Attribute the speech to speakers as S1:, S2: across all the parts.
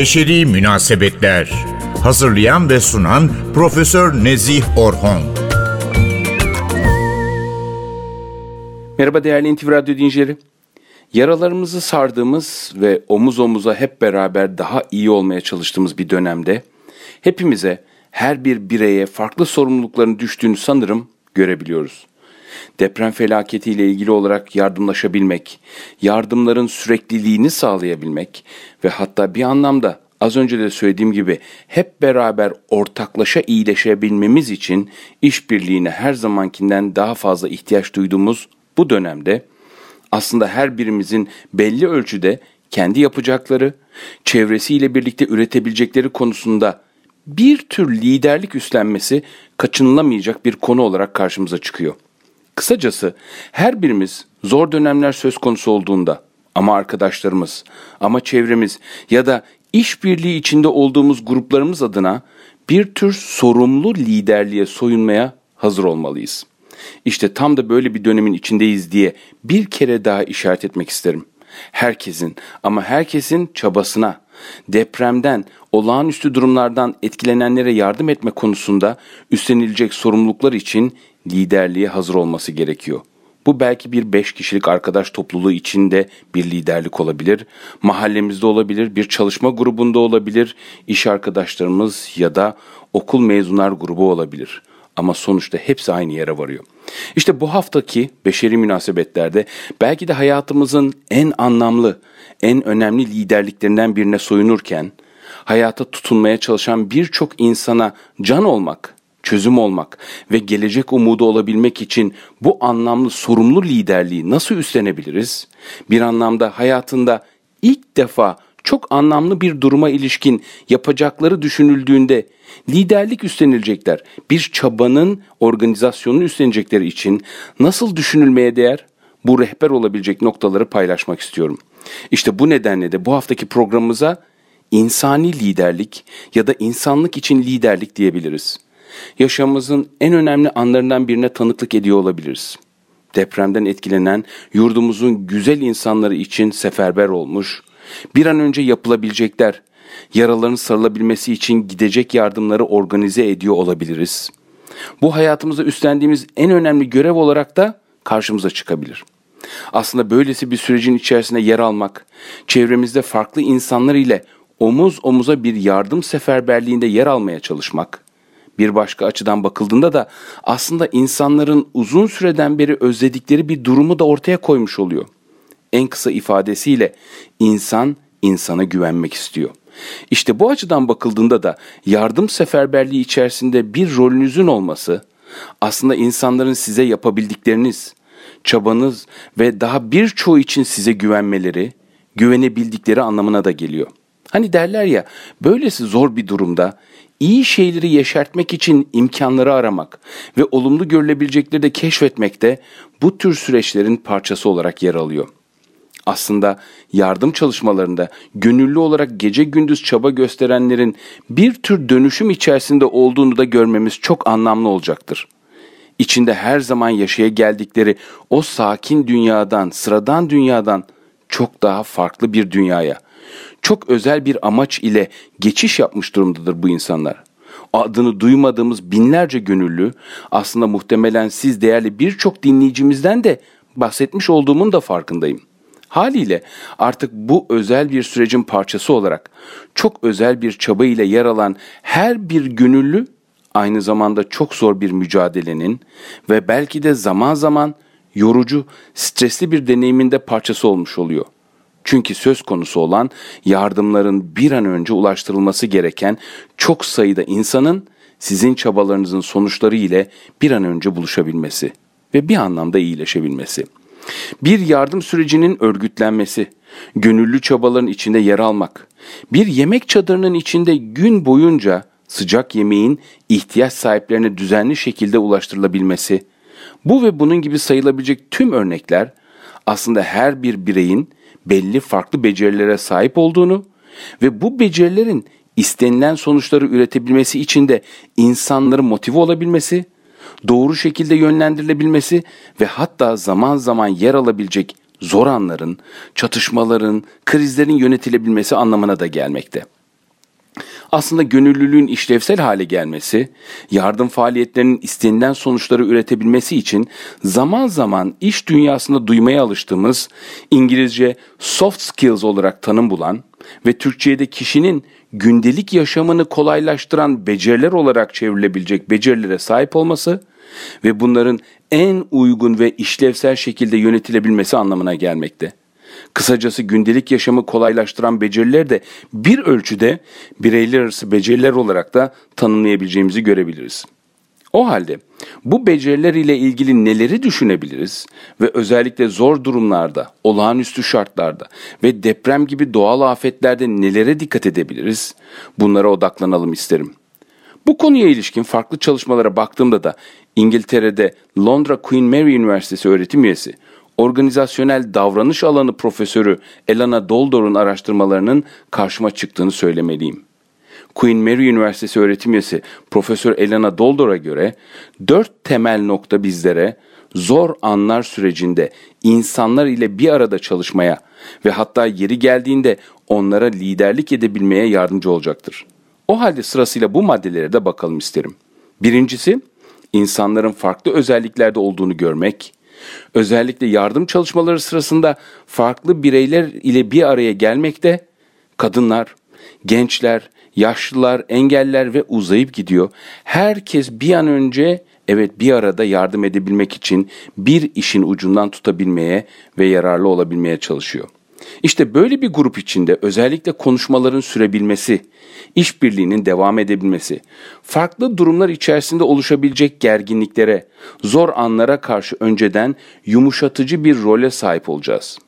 S1: Beşeri Münasebetler Hazırlayan ve sunan Profesör Nezih Orhon
S2: Merhaba değerli NTV Radyo dinleyicileri. Yaralarımızı sardığımız ve omuz omuza hep beraber daha iyi olmaya çalıştığımız bir dönemde hepimize her bir bireye farklı sorumlulukların düştüğünü sanırım görebiliyoruz. Deprem felaketiyle ilgili olarak yardımlaşabilmek, yardımların sürekliliğini sağlayabilmek ve hatta bir anlamda az önce de söylediğim gibi hep beraber ortaklaşa iyileşebilmemiz için işbirliğine her zamankinden daha fazla ihtiyaç duyduğumuz bu dönemde aslında her birimizin belli ölçüde kendi yapacakları, çevresiyle birlikte üretebilecekleri konusunda bir tür liderlik üstlenmesi kaçınılamayacak bir konu olarak karşımıza çıkıyor. Kısacası her birimiz zor dönemler söz konusu olduğunda ama arkadaşlarımız, ama çevremiz ya da işbirliği içinde olduğumuz gruplarımız adına bir tür sorumlu liderliğe soyunmaya hazır olmalıyız. İşte tam da böyle bir dönemin içindeyiz diye bir kere daha işaret etmek isterim. Herkesin ama herkesin çabasına, depremden, olağanüstü durumlardan etkilenenlere yardım etme konusunda üstlenilecek sorumluluklar için liderliğe hazır olması gerekiyor. Bu belki bir beş kişilik arkadaş topluluğu içinde bir liderlik olabilir, mahallemizde olabilir, bir çalışma grubunda olabilir, iş arkadaşlarımız ya da okul mezunlar grubu olabilir. Ama sonuçta hepsi aynı yere varıyor. İşte bu haftaki beşeri münasebetlerde belki de hayatımızın en anlamlı, en önemli liderliklerinden birine soyunurken, hayata tutunmaya çalışan birçok insana can olmak, çözüm olmak ve gelecek umudu olabilmek için bu anlamlı sorumlu liderliği nasıl üstlenebiliriz? Bir anlamda hayatında ilk defa çok anlamlı bir duruma ilişkin yapacakları düşünüldüğünde liderlik üstlenilecekler. Bir çabanın organizasyonunu üstlenecekleri için nasıl düşünülmeye değer? Bu rehber olabilecek noktaları paylaşmak istiyorum. İşte bu nedenle de bu haftaki programımıza insani liderlik ya da insanlık için liderlik diyebiliriz. Yaşamımızın en önemli anlarından birine tanıklık ediyor olabiliriz. Depremden etkilenen yurdumuzun güzel insanları için seferber olmuş, bir an önce yapılabilecekler, yaraların sarılabilmesi için gidecek yardımları organize ediyor olabiliriz. Bu hayatımızda üstlendiğimiz en önemli görev olarak da karşımıza çıkabilir. Aslında böylesi bir sürecin içerisinde yer almak, çevremizde farklı insanlar ile omuz omuza bir yardım seferberliğinde yer almaya çalışmak, bir başka açıdan bakıldığında da aslında insanların uzun süreden beri özledikleri bir durumu da ortaya koymuş oluyor. En kısa ifadesiyle insan insana güvenmek istiyor. İşte bu açıdan bakıldığında da yardım seferberliği içerisinde bir rolünüzün olması aslında insanların size yapabildikleriniz, çabanız ve daha birçoğu için size güvenmeleri, güvenebildikleri anlamına da geliyor. Hani derler ya, böylesi zor bir durumda iyi şeyleri yeşertmek için imkanları aramak ve olumlu görülebilecekleri de keşfetmek de bu tür süreçlerin parçası olarak yer alıyor. Aslında yardım çalışmalarında gönüllü olarak gece gündüz çaba gösterenlerin bir tür dönüşüm içerisinde olduğunu da görmemiz çok anlamlı olacaktır. İçinde her zaman yaşaya geldikleri o sakin dünyadan, sıradan dünyadan çok daha farklı bir dünyaya, çok özel bir amaç ile geçiş yapmış durumdadır bu insanlar. Adını duymadığımız binlerce gönüllü aslında muhtemelen siz değerli birçok dinleyicimizden de bahsetmiş olduğumun da farkındayım. Haliyle artık bu özel bir sürecin parçası olarak çok özel bir çaba ile yer alan her bir gönüllü aynı zamanda çok zor bir mücadelenin ve belki de zaman zaman yorucu, stresli bir deneyimin de parçası olmuş oluyor. Çünkü söz konusu olan yardımların bir an önce ulaştırılması gereken çok sayıda insanın sizin çabalarınızın sonuçları ile bir an önce buluşabilmesi ve bir anlamda iyileşebilmesi. Bir yardım sürecinin örgütlenmesi, gönüllü çabaların içinde yer almak, bir yemek çadırının içinde gün boyunca sıcak yemeğin ihtiyaç sahiplerine düzenli şekilde ulaştırılabilmesi, bu ve bunun gibi sayılabilecek tüm örnekler aslında her bir bireyin belli farklı becerilere sahip olduğunu ve bu becerilerin istenilen sonuçları üretebilmesi için de insanların motive olabilmesi, doğru şekilde yönlendirilebilmesi ve hatta zaman zaman yer alabilecek zor anların, çatışmaların, krizlerin yönetilebilmesi anlamına da gelmekte. Aslında gönüllülüğün işlevsel hale gelmesi, yardım faaliyetlerinin istenilen sonuçları üretebilmesi için zaman zaman iş dünyasında duymaya alıştığımız İngilizce soft skills olarak tanım bulan ve Türkçe'de kişinin gündelik yaşamını kolaylaştıran beceriler olarak çevrilebilecek becerilere sahip olması ve bunların en uygun ve işlevsel şekilde yönetilebilmesi anlamına gelmekte. Kısacası gündelik yaşamı kolaylaştıran beceriler de bir ölçüde bireyler arası beceriler olarak da tanımlayabileceğimizi görebiliriz. O halde bu beceriler ile ilgili neleri düşünebiliriz ve özellikle zor durumlarda, olağanüstü şartlarda ve deprem gibi doğal afetlerde nelere dikkat edebiliriz? Bunlara odaklanalım isterim. Bu konuya ilişkin farklı çalışmalara baktığımda da İngiltere'de Londra Queen Mary Üniversitesi öğretim üyesi, organizasyonel davranış alanı profesörü Elana Doldor'un araştırmalarının karşıma çıktığını söylemeliyim. Queen Mary Üniversitesi öğretim üyesi Profesör Elena Doldor'a göre dört temel nokta bizlere zor anlar sürecinde insanlar ile bir arada çalışmaya ve hatta yeri geldiğinde onlara liderlik edebilmeye yardımcı olacaktır. O halde sırasıyla bu maddelere de bakalım isterim. Birincisi, insanların farklı özelliklerde olduğunu görmek, özellikle yardım çalışmaları sırasında farklı bireyler ile bir araya gelmekte, kadınlar, gençler, yaşlılar, engeller ve uzayıp gidiyor. Herkes bir an önce evet bir arada yardım edebilmek için bir işin ucundan tutabilmeye ve yararlı olabilmeye çalışıyor. İşte böyle bir grup içinde özellikle konuşmaların sürebilmesi, işbirliğinin devam edebilmesi, farklı durumlar içerisinde oluşabilecek gerginliklere, zor anlara karşı önceden yumuşatıcı bir role sahip olacağız.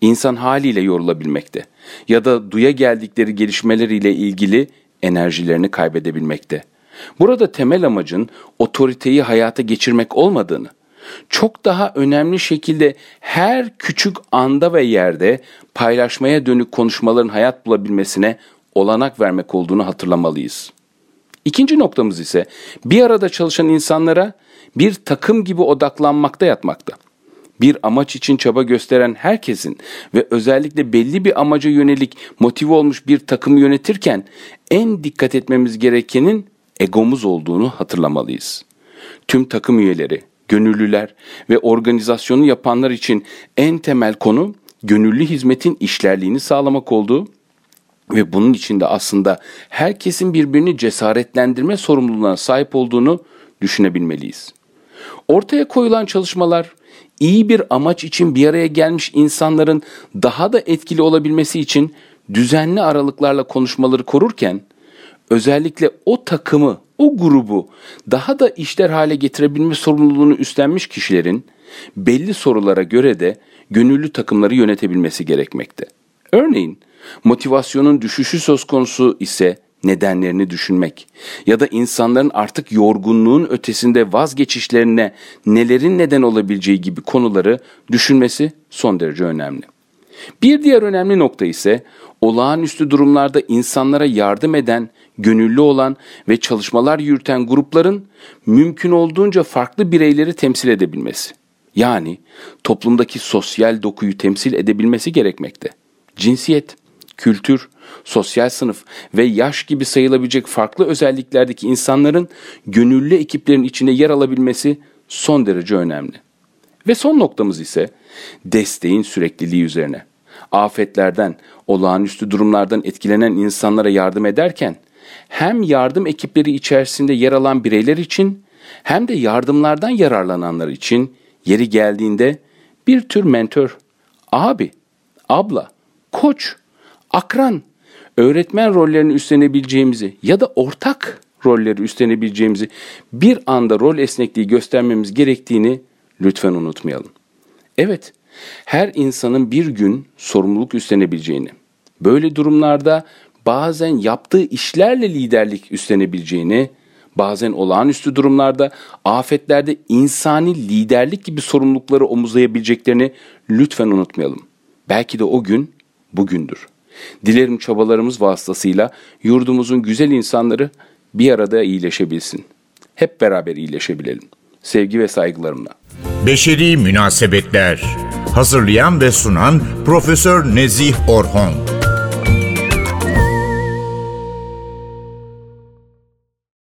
S2: İnsan haliyle yorulabilmekte ya da duya geldikleri gelişmeleriyle ilgili enerjilerini kaybedebilmekte. Burada temel amacın otoriteyi hayata geçirmek olmadığını, çok daha önemli şekilde her küçük anda ve yerde paylaşmaya dönük konuşmaların hayat bulabilmesine olanak vermek olduğunu hatırlamalıyız. İkinci noktamız ise bir arada çalışan insanlara bir takım gibi odaklanmakta yatmakta. Bir amaç için çaba gösteren herkesin ve özellikle belli bir amaca yönelik motive olmuş bir takımı yönetirken en dikkat etmemiz gerekenin egomuz olduğunu hatırlamalıyız. Tüm takım üyeleri, gönüllüler ve organizasyonu yapanlar için en temel konu gönüllü hizmetin işlerliğini sağlamak olduğu ve bunun içinde aslında herkesin birbirini cesaretlendirme sorumluluğuna sahip olduğunu düşünebilmeliyiz. Ortaya koyulan çalışmalar iyi bir amaç için bir araya gelmiş insanların daha da etkili olabilmesi için düzenli aralıklarla konuşmaları korurken özellikle o takımı, o grubu daha da işler hale getirebilme sorumluluğunu üstlenmiş kişilerin belli sorulara göre de gönüllü takımları yönetebilmesi gerekmekte. Örneğin motivasyonun düşüşü söz konusu ise nedenlerini düşünmek ya da insanların artık yorgunluğun ötesinde vazgeçişlerine nelerin neden olabileceği gibi konuları düşünmesi son derece önemli. Bir diğer önemli nokta ise olağanüstü durumlarda insanlara yardım eden, gönüllü olan ve çalışmalar yürüten grupların mümkün olduğunca farklı bireyleri temsil edebilmesi. Yani toplumdaki sosyal dokuyu temsil edebilmesi gerekmekte. Cinsiyet, kültür, sosyal sınıf ve yaş gibi sayılabilecek farklı özelliklerdeki insanların gönüllü ekiplerin içinde yer alabilmesi son derece önemli. Ve son noktamız ise desteğin sürekliliği üzerine. Afetlerden, olağanüstü durumlardan etkilenen insanlara yardım ederken hem yardım ekipleri içerisinde yer alan bireyler için hem de yardımlardan yararlananlar için yeri geldiğinde bir tür mentor, abi, abla, koç, akran, öğretmen rollerini üstlenebileceğimizi ya da ortak rolleri üstlenebileceğimizi bir anda rol esnekliği göstermemiz gerektiğini lütfen unutmayalım. Evet, her insanın bir gün sorumluluk üstlenebileceğini, böyle durumlarda bazen yaptığı işlerle liderlik üstlenebileceğini, bazen olağanüstü durumlarda, afetlerde insani liderlik gibi sorumlulukları omuzlayabileceklerini lütfen unutmayalım. Belki de o gün bugündür. Dilerim çabalarımız vasıtasıyla yurdumuzun güzel insanları bir arada iyileşebilsin. Hep beraber iyileşebilelim. Sevgi ve saygılarımla.
S1: Beşeri Münasebetler. Hazırlayan ve sunan Profesör Nezih Orhon